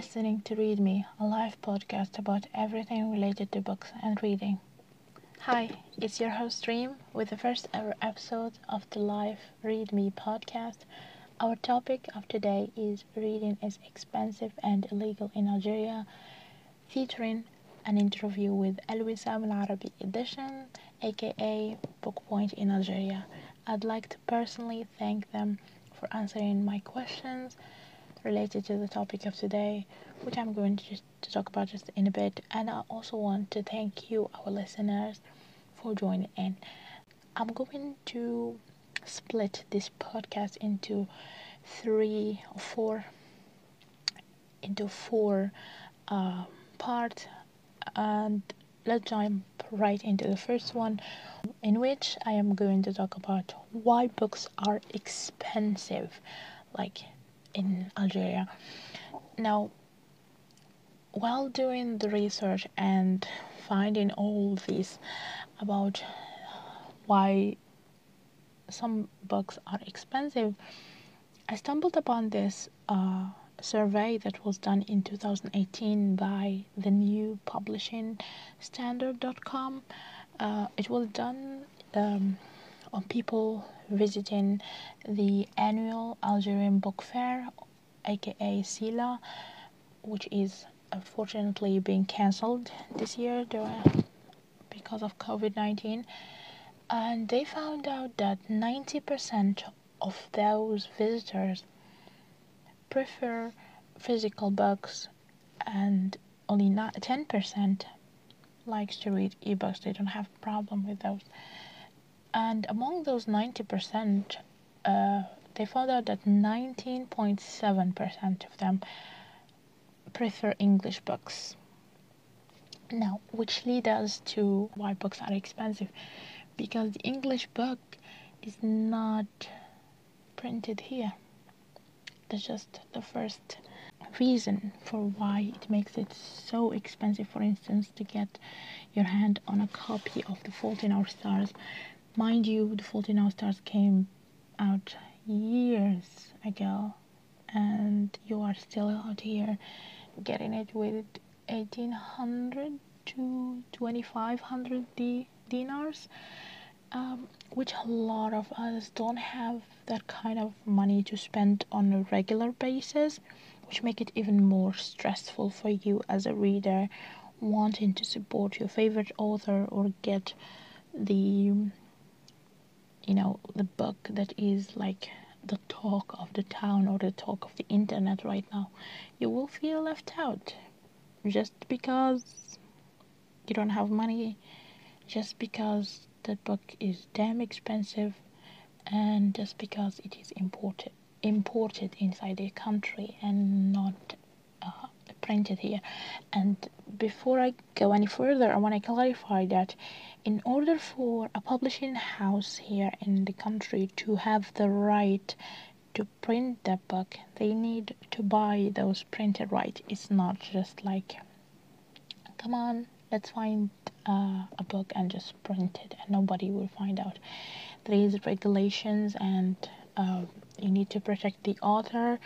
listening to Read Me, a live podcast about everything related to books and reading. Hi, it's your host Reem with the first ever episode of the live Read Me podcast. Our topic of today is Reading is Expensive and Illegal in Algeria, featuring an interview with Al-Wissam Al Arabi edition, aka Book Point in Algeria. I'd like to personally thank them for answering my questions related to the topic of today, which I'm going to just to talk about just in a bit. And I also want to thank you, our listeners, for joining in. I'm going to split this podcast into three or four into four uh, parts, and let's jump right into the first one, in which I am going to talk about why books are expensive, like in Algeria. Now, while doing the research and finding all this about why some books are expensive, I stumbled upon this uh, survey that was done in 2018 by the new publishing standard.com. Uh, it was done um, on people visiting the annual Algerian Book Fair, aka SILA, which is unfortunately being cancelled this year because of COVID 19. And they found out that 90% of those visitors prefer physical books and only not 10% likes to read ebooks they don't have a problem with those and among those 90%, uh, they found out that 19.7% of them prefer English books. Now, which leads us to why books are expensive, because the English book is not printed here. That's just the first reason for why it makes it so expensive. For instance, to get your hand on a copy of The Fault in Our Stars Mind you, The Fault in Our Stars came out years ago, and you are still out here getting it with 1800 to 2500 di- dinars, um, which a lot of us don't have that kind of money to spend on a regular basis, which make it even more stressful for you as a reader wanting to support your favorite author or get the you know the book that is like the talk of the town or the talk of the internet right now you will feel left out just because you don't have money just because that book is damn expensive and just because it is imported imported inside the country and not printed here and before i go any further i want to clarify that in order for a publishing house here in the country to have the right to print the book, they need to buy those printed rights. It's not just like, come on, let's find uh, a book and just print it, and nobody will find out. There is regulations, and uh, you need to protect the author,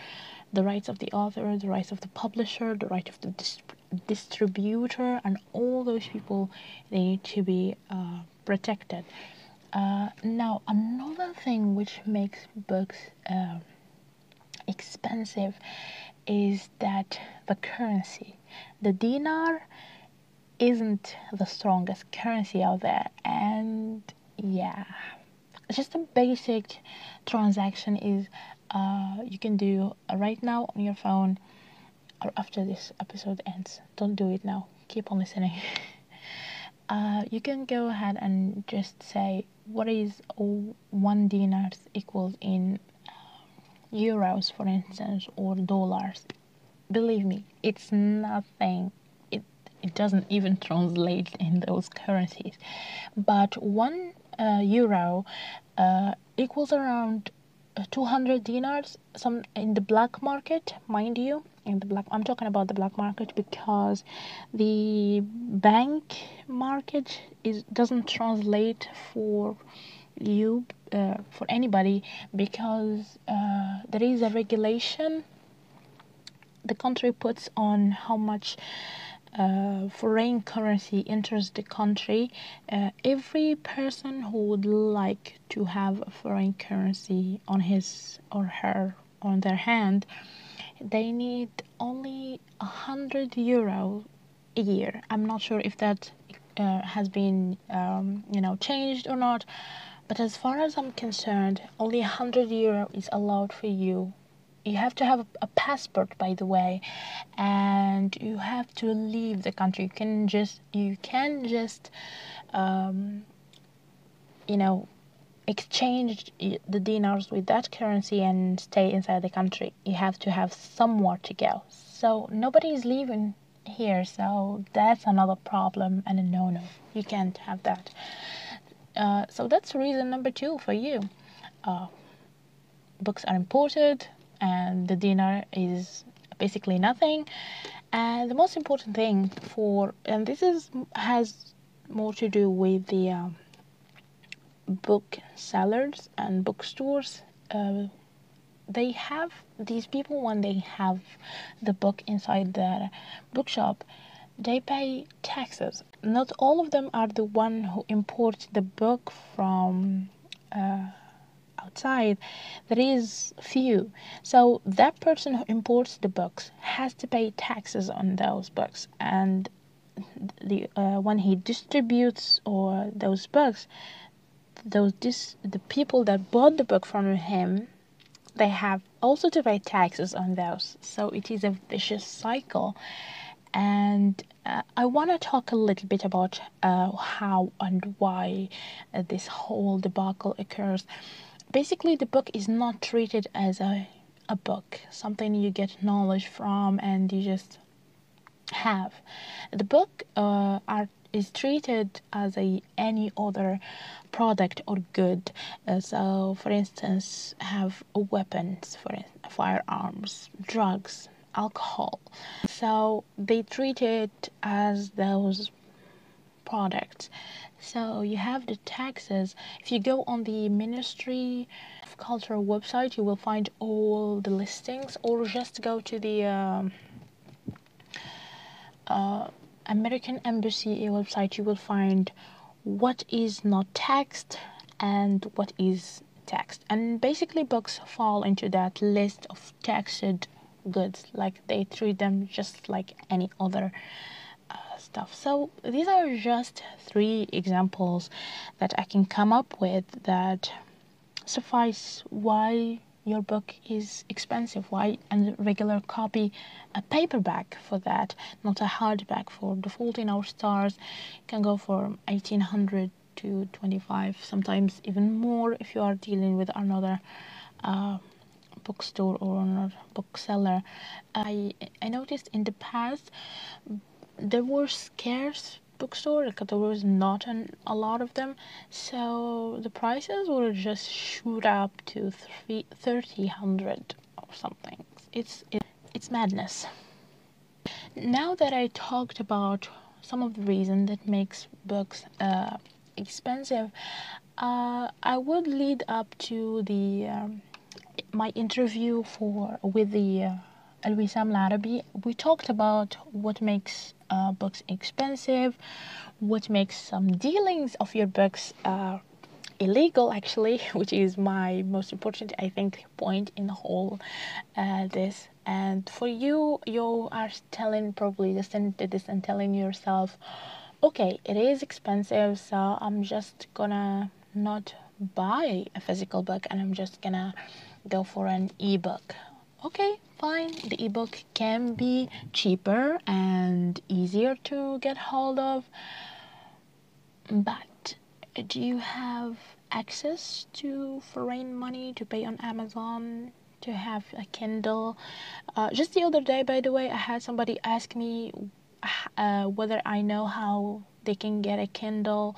the rights of the author, the rights of the publisher, the right of the distributor and all those people they need to be uh, protected. Uh, now another thing which makes books uh, expensive is that the currency the dinar isn't the strongest currency out there and yeah just a basic transaction is uh, you can do right now on your phone or after this episode ends. Don't do it now. Keep on listening. uh, you can go ahead and just say what is one dinar equals in um, euros, for instance, or dollars. Believe me, it's nothing. It it doesn't even translate in those currencies. But one uh, euro uh, equals around 200 dinars some in the black market mind you in the black i'm talking about the black market because the bank market is doesn't translate for you uh, for anybody because uh, there is a regulation. The country puts on how much uh, foreign currency enters the country, uh, every person who would like to have a foreign currency on his or her on their hand, they need only a hundred euro a year. I'm not sure if that uh, has been um, you know changed or not, but as far as I'm concerned, only a hundred euro is allowed for you you have to have a passport by the way and you have to leave the country. You can just you can just um, you know exchange the dinars with that currency and stay inside the country. You have to have somewhere to go. So nobody is leaving here so that's another problem and a no-no. You can't have that. Uh, so that's reason number two for you. Uh, books are imported and the dinar is basically nothing. And the most important thing for and this is has more to do with the um, book sellers and bookstores uh, they have these people when they have the book inside their bookshop they pay taxes. Not all of them are the one who import the book from uh, outside there is few. So that person who imports the books has to pay taxes on those books. And the uh, when he distributes or those books those dis- the people that bought the book from him they have also to pay taxes on those. So it is a vicious cycle. And uh, I want to talk a little bit about uh, how and why uh, this whole debacle occurs basically the book is not treated as a a book, something you get knowledge from and you just have. The book uh, are is treated as a any other product or good. Uh, so, for instance, have weapons, for firearms, drugs, alcohol. So they treat it as those products. So you have the taxes. If you go on the Ministry of Culture website, you will find all the listings, or just go to the um, uh, American Embassy website. You will find what is not taxed and what is taxed. And basically, books fall into that list of taxed goods. Like they treat them just like any other stuff. So these are just three examples that I can come up with that suffice why your book is expensive why a regular copy a paperback for that not a hardback for the fault in our stars can go for 1800 to 25 sometimes even more if you are dealing with another uh, bookstore or another bookseller i i noticed in the past there were scarce bookstores because there was not an, a lot of them. So the prices would just shoot up to three, 3000 or something. It's it, it's madness. Now that i talked about some of the reasons that makes books uh, expensive uh, i would lead up to the um, my interview for with the uh, Al-Wissam Larabi, we talked about what makes uh, books expensive, what makes some dealings of your books uh, illegal actually, which is my most important, I think, point in the whole uh, this. And for you, you are telling probably listening to this and telling yourself, okay, it is expensive, so I'm just gonna not buy a physical book and I'm just gonna go for an ebook okay fine. The ebook can be cheaper and easier to get hold of. But do you have access to foreign money to pay on amazon to have a kindle? Uh, just the other day by the way i had somebody ask me uh, whether i know how they can get a kindle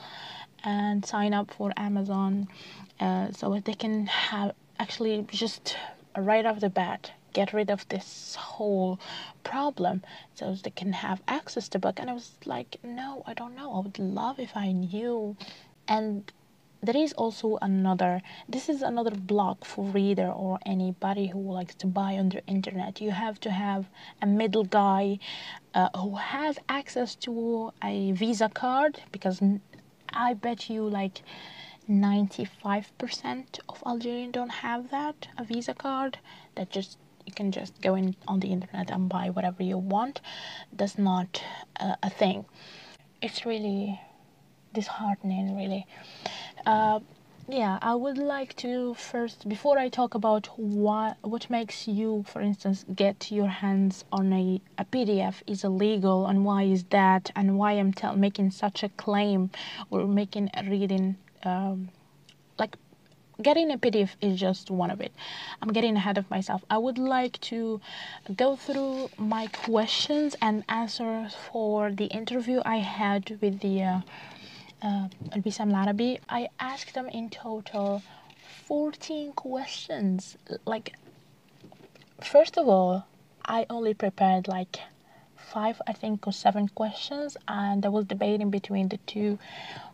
and sign up for amazon. Uh, so they can have actually just right off the bat get rid of this whole problem so they can have access to book. And i was like no i don't know. I would love if i knew. And there is also another this is another block for reader or anybody who likes to buy on the internet. You have to have a middle guy uh, who has access to a visa card because i bet you like 95% of algerians don't have that a visa card that just you can just go in on the internet and buy whatever you want. That's not uh, a thing. It's really disheartening really. Uh, yeah i would like to first before i talk about what what makes you for instance get your hands on a, a pdf is illegal and why is that and why i'm making such a claim or making a reading um, getting a pdf is just one of it i'm getting ahead of myself i would like to go through my questions and answers for the interview i had with the uh, uh, Larabi, I asked them in total 14 questions. Like, first of all, I only prepared like five, I think, or seven questions, and I was debating between the two.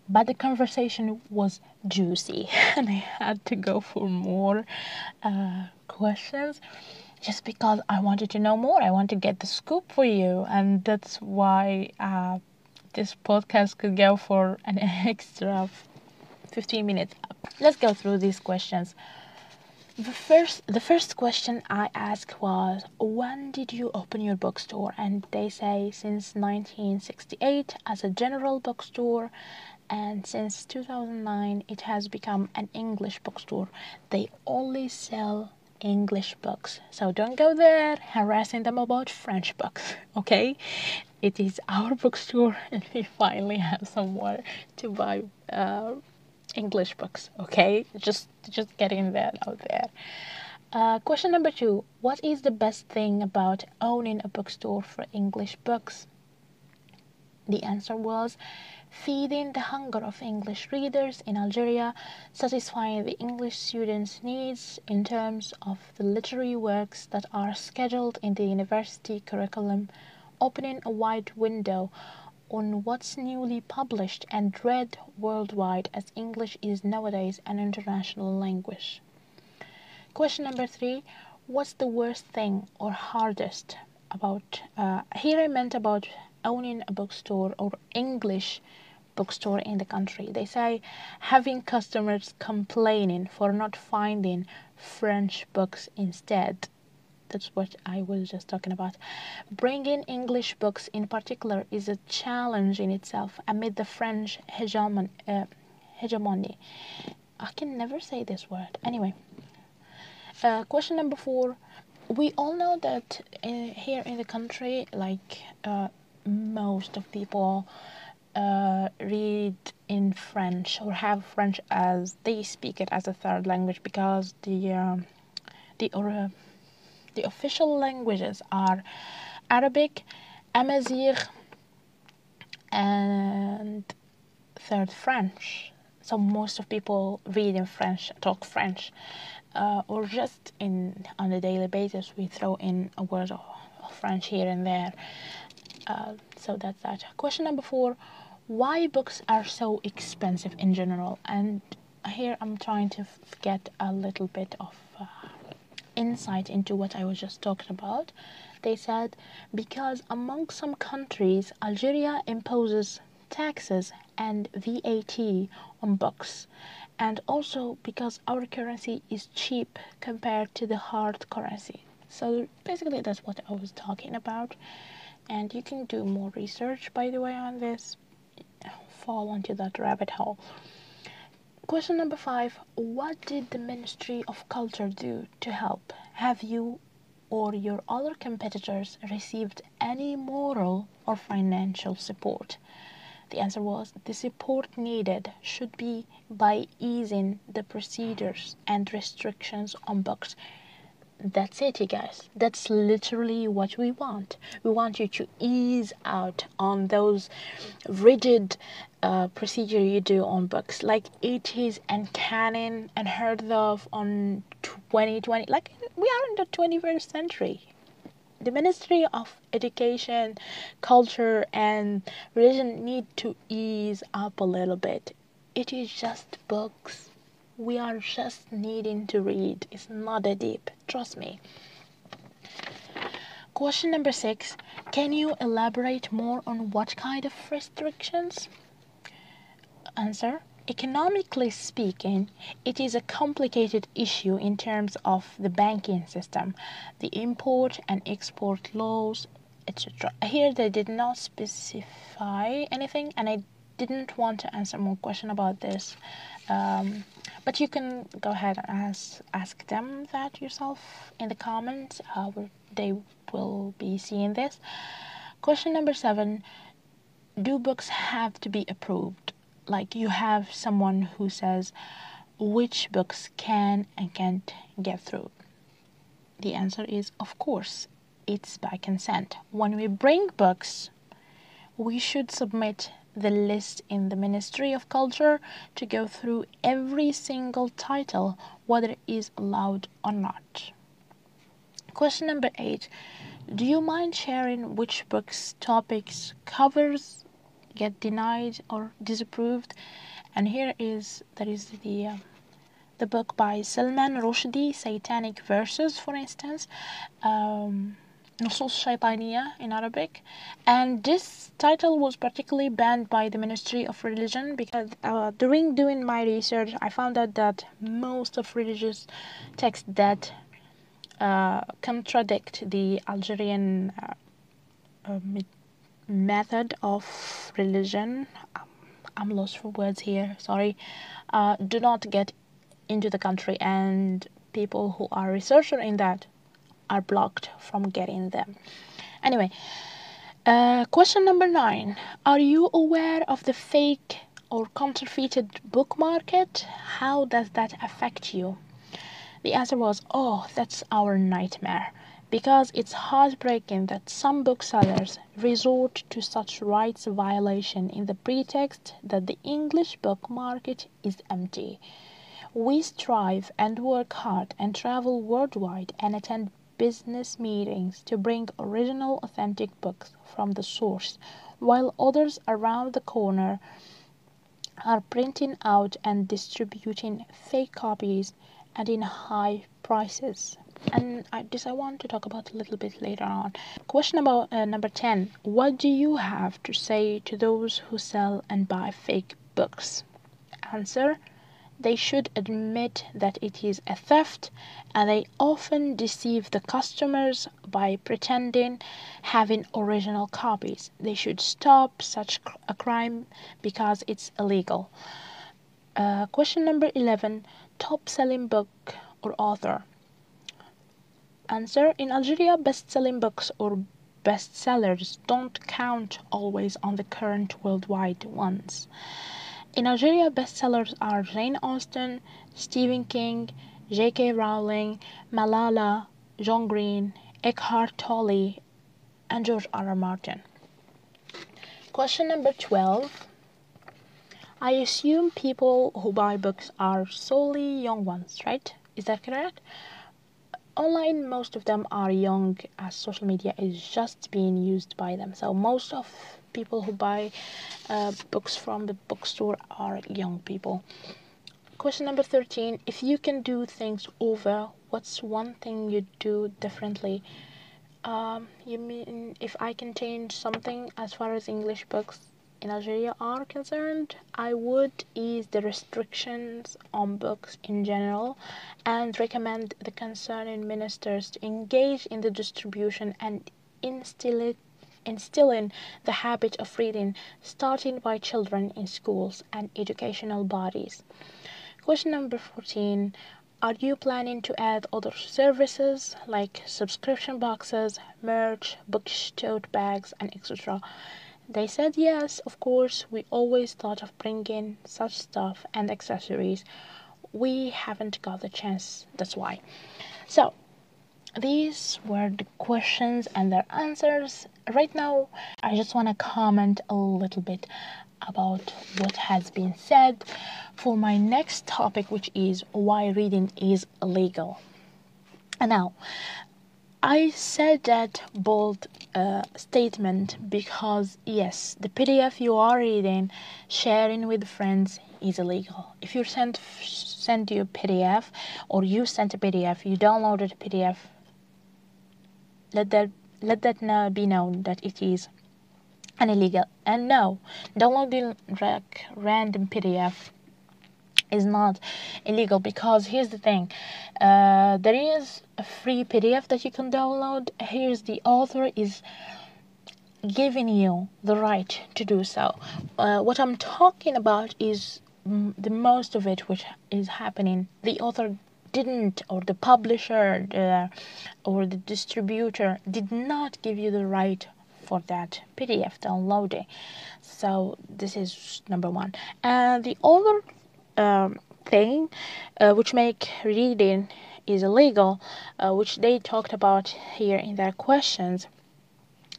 But the conversation was juicy, and I had to go for more uh, questions just because I wanted to know more. I want to get the scoop for you, and that's why uh, this podcast could go for an extra 15 minutes. Let's go through these questions. The first, the first question I asked was, when did you open your bookstore? And they say since 1968 as a general bookstore, and since 2009 it has become an English bookstore. They only sell English books. So don't go there harassing them about French books, okay? It is our bookstore and we finally have somewhere to buy uh, English books, okay? Just just getting that out there. Uh, question number two What is the best thing about owning a bookstore for English books? The answer was feeding the hunger of English readers in Algeria, satisfying the English students' needs in terms of the literary works that are scheduled in the university curriculum, opening a wide window on what's newly published and read worldwide as English is nowadays an international language. Question number three What's the worst thing or hardest about? Uh, here I meant about owning a bookstore or English bookstore in the country. They say having customers complaining for not finding French books instead. That's what I was just talking about. Bringing English books in particular is a challenge in itself amid the French hegemon, uh, hegemony. I can never say this word. Anyway, uh, question number four. We all know that in, uh, here in the country, like uh, most of people uh, read in French or have French as they speak it as a third language because the um, the or uh, the official languages are Arabic, Amazigh, and third French. So most of people read in French, talk French, uh, or just in on a daily basis we throw in a word of, of French here and there. Uh, so that's that. Question number four why books are so expensive in general? And here i'm trying to get a little bit of uh, insight into what i was just talking about. They said because among some countries algeria imposes taxes and vat on books and also because our currency is cheap compared to the hard currency. So basically that's what i was talking about and you can do more research by the way on this fall into that rabbit hole. Question number five What did the Ministry of Culture do to help? Have you or your other competitors received any moral or financial support? The answer was the support needed should be by easing the procedures and restrictions on books that's it you guys. That's literally what we want. We want you to ease out on those rigid uh, procedure you do on books. Like it is canon and heard of on 2020 like we are in the 21st century. The ministry of education culture and religion need to ease up a little bit. It is just books. We are just needing to read. It's not that deep. Trust me. Question number six Can you elaborate more on what kind of restrictions? Answer Economically speaking, it is a complicated issue in terms of the banking system, the import and export laws, etc. Here they did not specify anything, and I didn't want to answer more question about this. Um, but you can go ahead and ask, ask them that yourself in the comments. Uh, they will be seeing this. Question number seven Do books have to be approved? Like you have someone who says which books can and can't get through. The answer is of course, it's by consent. When we bring books, we should submit the list in the Ministry of Culture to go through every single title, whether it is allowed or not. Question number eight Do you mind sharing which books, topics, covers get denied or disapproved? And here is that is the uh, the book by Salman Rushdie, Satanic Verses, for instance. Um, Nusus Shaitaniya in Arabic. And this title was particularly banned by the Ministry of Religion because uh, during doing my research, I found out that most of religious texts that uh, contradict the Algerian uh, uh method of religion. Um, I'm lost for words here, sorry. Uh, do not get into the country, and people who are researchers in that are blocked from getting them. Anyway, uh, question number nine Are you aware of the fake or counterfeited book market? How does that affect you? The answer was, Oh, that's our nightmare. Because it's heartbreaking that some booksellers resort to such rights violation in the pretext that the English book market is empty. We strive and work hard and travel worldwide and attend business meetings to bring original authentic books from the source, while others around the corner are printing out and distributing fake copies and in high prices. And I, this I want to talk about a little bit later on. Question about uh, number 10. What do you have to say to those who sell and buy fake books? Answer they should admit that it is a theft and they often deceive the customers by pretending having original copies. They should stop such a crime because it's illegal. Uh, question number 11 Top selling book or author? Answer In Algeria, best selling books or bestsellers don't count always on the current worldwide ones. In Algeria, bestsellers are Jane Austen, Stephen King, J.K. Rowling, Malala, John Green, Eckhart Tolle, and George R. R. Martin. Question number 12. I assume people who buy books are solely young ones, right? Is that correct? Online, most of them are young as social media is just being used by them. So, most of people who buy uh, books from the bookstore are young people. Question number 13 If you can do things over, what's one thing you do differently? Um, you mean if I can change something as far as English books in Algeria are concerned, I would ease the restrictions on books in general and recommend the concerned ministers to engage in the distribution and instill it instilling the habit of reading, starting by children in schools and educational bodies. Question number 14 Are you planning to add other services like subscription boxes, merch, book tote bags, and etc.? They said yes, of course, we always thought of bringing such stuff and accessories. We haven't got the chance, that's why. So, these were the questions and their answers. Right now, I just want to comment a little bit about what has been said for my next topic, which is why reading is illegal. Now, I said that bold uh, statement because, yes, the PDF you are reading, sharing with friends, is illegal. If you send send you a PDF or you sent a PDF, you downloaded a PDF. Let that let that now be known that it is an illegal. And no, downloading like random PDF is not illegal because here's the thing uh, there is a free pdf that you can download. Here's the author is giving you the right to do so. Uh, what i'm talking about is the most of it which is happening. The author didn't or the publisher the, or the distributor did not give you the right for that pdf downloading so this is number one and the other um, thing uh, which make reading is illegal, uh, which they talked about here in their questions,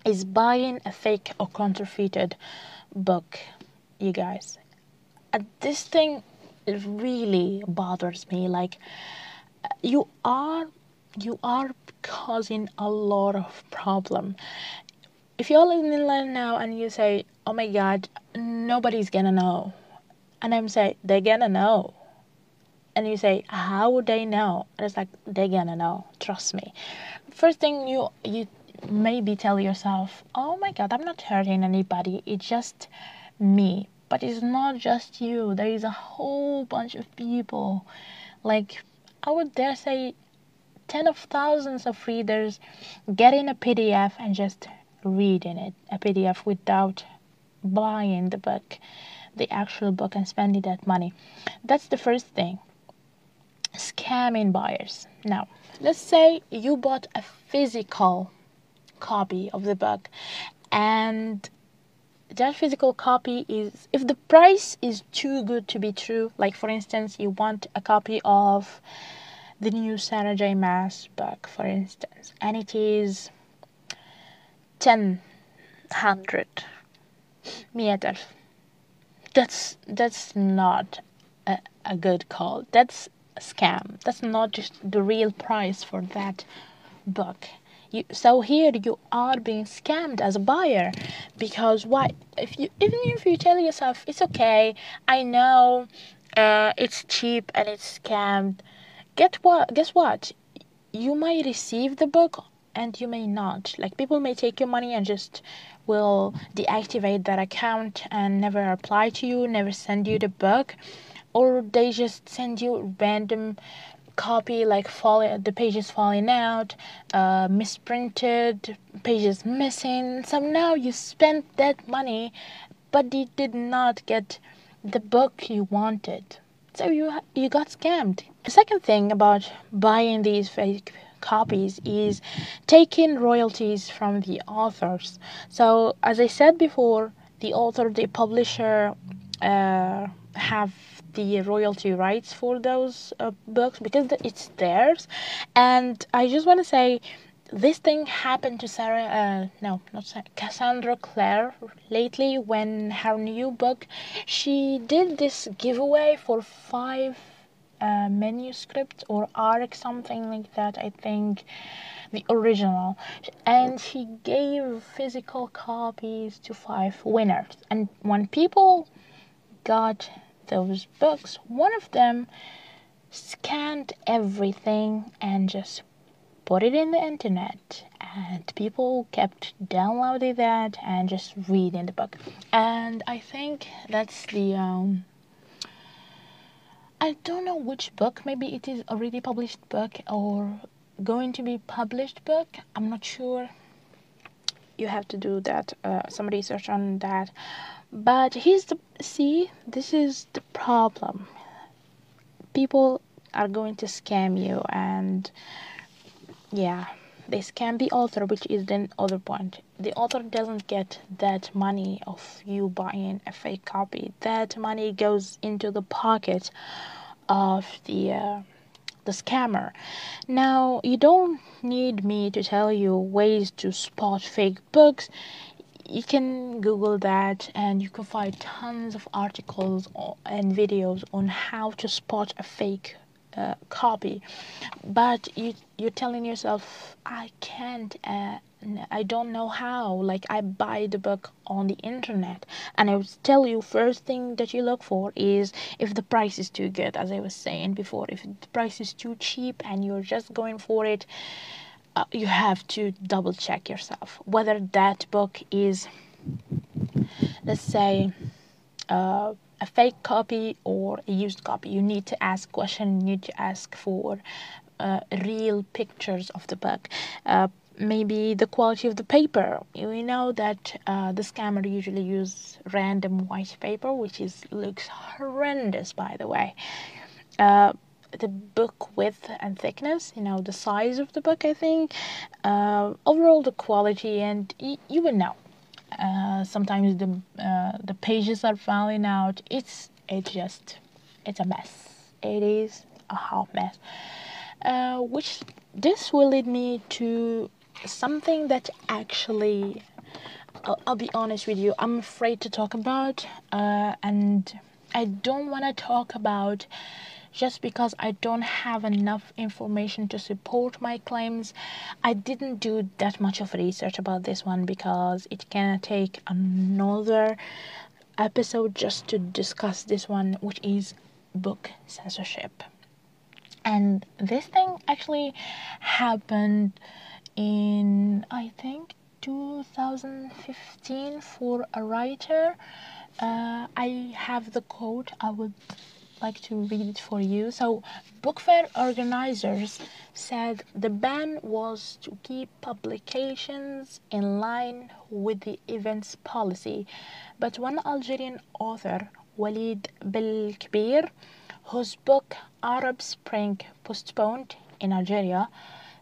is buying a fake or counterfeited book. You guys, uh, this thing really bothers me. Like, you are you are causing a lot of problem. If you're in England now and you say, "Oh my God, nobody's gonna know," and I'm saying they're gonna know and you say how would they know and it's like they're gonna know trust me first thing you you maybe tell yourself oh my god i'm not hurting anybody it's just me but it's not just you. There is a whole bunch of people. Like i would dare say ten of thousands of readers getting a pdf and just reading it. A pdf without buying the book the actual book and spending that money. That's the first thing. Scamming buyers. Now, let's say you bought a physical copy of the book and that physical copy is if the price is too good to be true like for instance you want a copy of the new Sarah J Maas book for instance and it is 10 hundred meter that's that's not a, a good call that's a scam. That's not just the real price for that book. You, so here you are being scammed as a buyer because why if you even if you tell yourself it's okay i know uh, it's cheap and it's scammed get what guess what? You might receive the book and you may not. Like people may take your money and just will deactivate that account and never reply to you never send you the book or they just send you random copy like falling the pages falling out uh, misprinted pages missing. So now you spent that money but you did not get the book you wanted. So you you got scammed. The second thing about buying these fake copies is taking royalties from the authors. So as i said before the author the publisher uh, have the royalty rights for those uh, books because it's theirs. And I just want to say this thing happened to Sarah, uh, no, not Sarah, Cassandra Clare lately when her new book, she did this giveaway for five uh, manuscripts or arc, something like that, I think the original and she gave physical copies to five winners and when people got those books, one of them scanned everything and just put it in the internet. And people kept downloading that and just reading the book. And i think that's the um i don't know which book. Maybe it is already published book or going to be published book. I'm not sure. You have to do that uh, some research on that but here's the see, this is the problem. People are going to scam you and yeah, they scam the author, which is the other point. The author doesn't get that money of you buying a fake copy. That money goes into the pocket of the uh, the scammer. Now, you don't need me to tell you ways to spot fake books you can google that and you can find tons of articles and videos on how to spot a fake uh, copy but you you're telling yourself i can't uh, I don't know how. Like I buy the book on the internet, and I would tell you first thing that you look for is if the price is too good, as I was saying before. If the price is too cheap and you're just going for it, uh, you have to double check yourself whether that book is, let's say, uh, a fake copy or a used copy. You need to ask question. You need to ask for uh, real pictures of the book. Uh, maybe the quality of the paper. We know that uh, the scammer usually use random white paper, which is looks horrendous, by the way. Uh, the book width and thickness, you know, the size of the book, I think. Uh, overall, the quality, and you will know. Uh, sometimes the uh, the pages are falling out. It's it's just it's a mess. It is a hot mess. Uh, which this will lead me to something that actually I'll, I'll, be honest with you i'm afraid to talk about uh, and i don't want to talk about just because i don't have enough information to support my claims i didn't do that much of research about this one because it can take another episode just to discuss this one which is book censorship and this thing actually happened in I think 2015 for a writer. Uh, I have the quote. I would like to read it for you. So, book fair organizers said the ban was to keep publications in line with the event's policy, but one Algerian author, Walid Belkbir, whose book Arab Spring postponed in Algeria,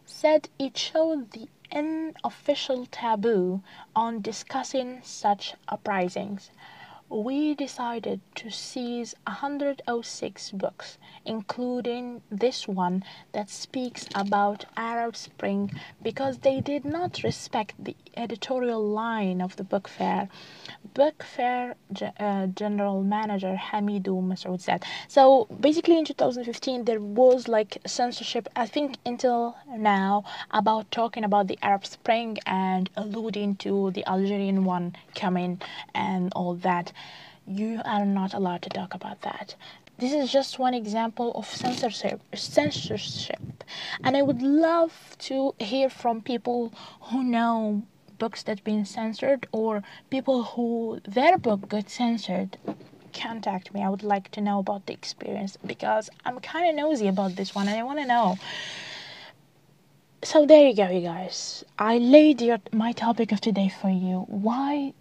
said it showed the unofficial taboo on discussing such uprisings. We decided to seize 106 books, including this one that speaks about Arab Spring, because they did not respect the editorial line of the book fair. Book fair uh, general manager Hamidou Masoud said. So basically, in 2015, there was like censorship, I think, until now, about talking about the Arab Spring and alluding to the Algerian one coming and all that. You are not allowed to talk about that. This is just one example of censorship censorship. And i would love to hear from people who know books that been censored or people who their book got censored. Contact me. I would like to know about the experience because i'm kind of nosy about this one and i want to know. So there you go you guys. I laid your, my topic of today for you. Why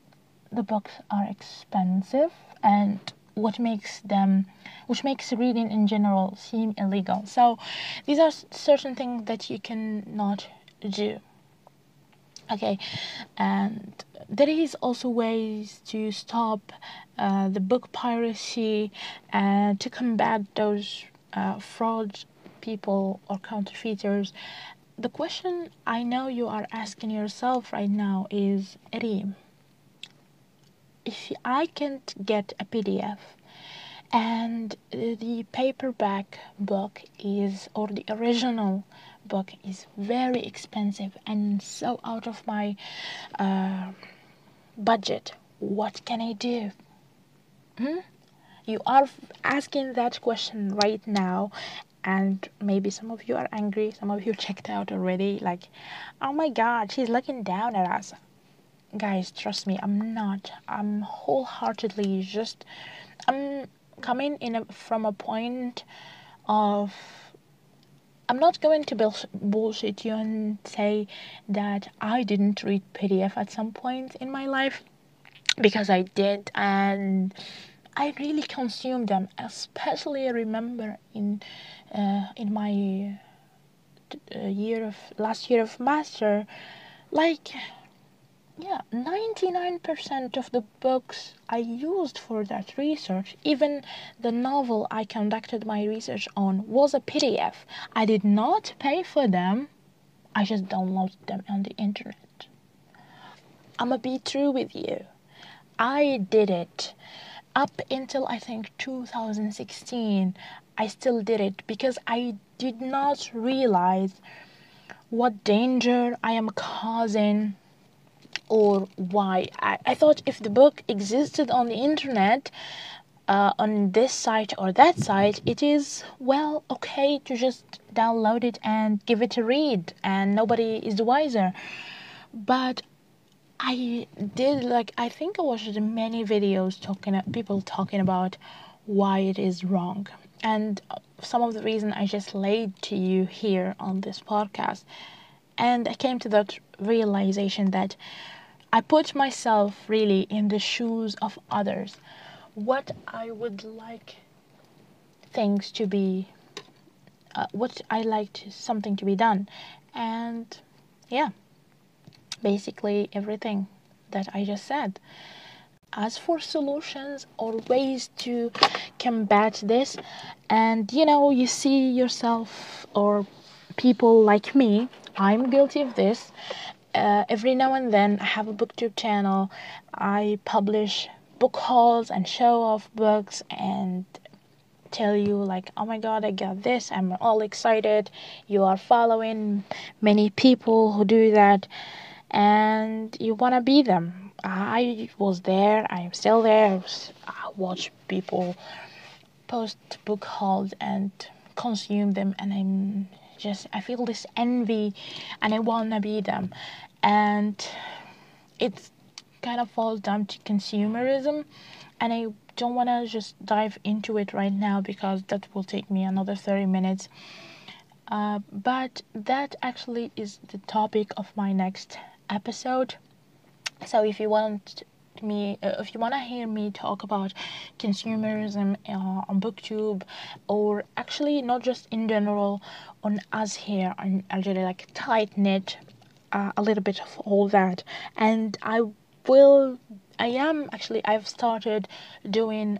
the books are expensive and what makes them which makes reading in general seem illegal. So these are certain things that you cannot do. Okay and there is also ways to stop uh, the book piracy and to combat those uh, fraud people or counterfeiters. The question i know you are asking yourself right now is Reem, if i can't get a pdf and the paperback book is or the original book is very expensive and so out of my uh, budget. What can I do? Hmm? You are asking that question right now, and maybe some of you are angry, some of you checked out already. Like, oh my god, she's looking down at us. Guys, trust me, I'm not. I'm wholeheartedly just. I'm coming in a, from a point of I'm not going to bullshit you and say that I didn't read PDF at some point in my life because I did and I really consumed them especially I remember in uh, in my uh, year of last year of master like yeah 99% of the books i used for that research even the novel i conducted my research on was a pdf i did not pay for them. I just downloaded them on the internet. I'ma be true with you. I did it. Up until i think 2016 i still did it because i did not realize what danger I am causing or why. I, I thought if the book existed on the internet, uh, on this site or that site, it is, well, okay to just download it and give it a read, and nobody is the wiser. But I did, like, I think I watched many videos talking, people talking about why it is wrong. And some of the reason I just laid to you here on this podcast. And I came to that realization that I put myself really in the shoes of others. What I would like things to be, uh, what I liked something to be done. And yeah, basically everything that I just said. As for solutions or ways to combat this, and you know, you see yourself or people like me, I'm guilty of this. Uh, every now and then, I have a booktube channel. I publish book hauls and show off books and tell you like oh my god i got this i'm all excited you are following many people who do that and you want to be them I was there, I am still there. I watch people post book hauls and consume them, and I'm just, I feel this envy and I want to be them. And it kind of falls down to consumerism, and I don't want to just dive into it right now because that will take me another 30 minutes. Uh, but that actually is the topic of my next episode so if you want me uh, if you want to hear me talk about consumerism uh, on booktube or actually not just in general on us here on algeria like tight knit uh, a little bit of all that. And i will i am actually i've started doing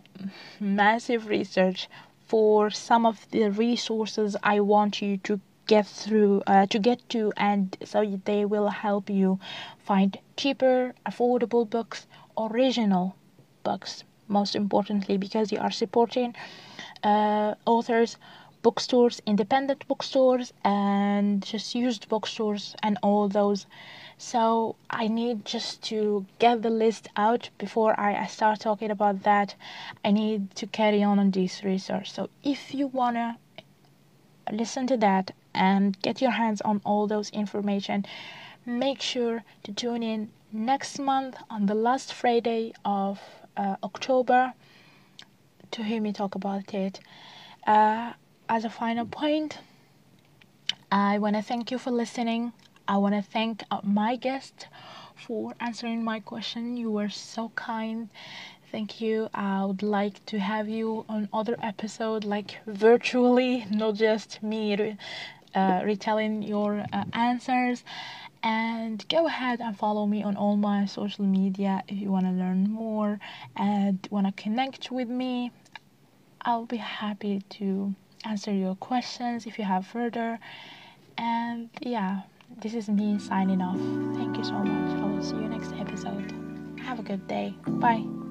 massive research for some of the resources i want you to get through uh, to get to and so they will help you find cheaper affordable books original books most importantly because you are supporting uh, authors bookstores independent bookstores and just used bookstores and all those. So i need just to get the list out before i, start talking about that. I need to carry on on this research so if you wanna listen to that and get your hands on all those information make sure to tune in next month on the last friday of uh, october to hear me talk about it. Uh, as a final point i want to thank you for listening. I want to thank uh, my guest for answering my question. You were so kind. Thank you. I would like to have you on other episode like virtually not just me uh, retelling your uh, answers and go ahead and follow me on all my social media if you want to learn more and want to connect with me. I'll be happy to answer your questions if you have further. And yeah this is me signing off. Thank you so much. I'll see you next episode. Have a good day. Bye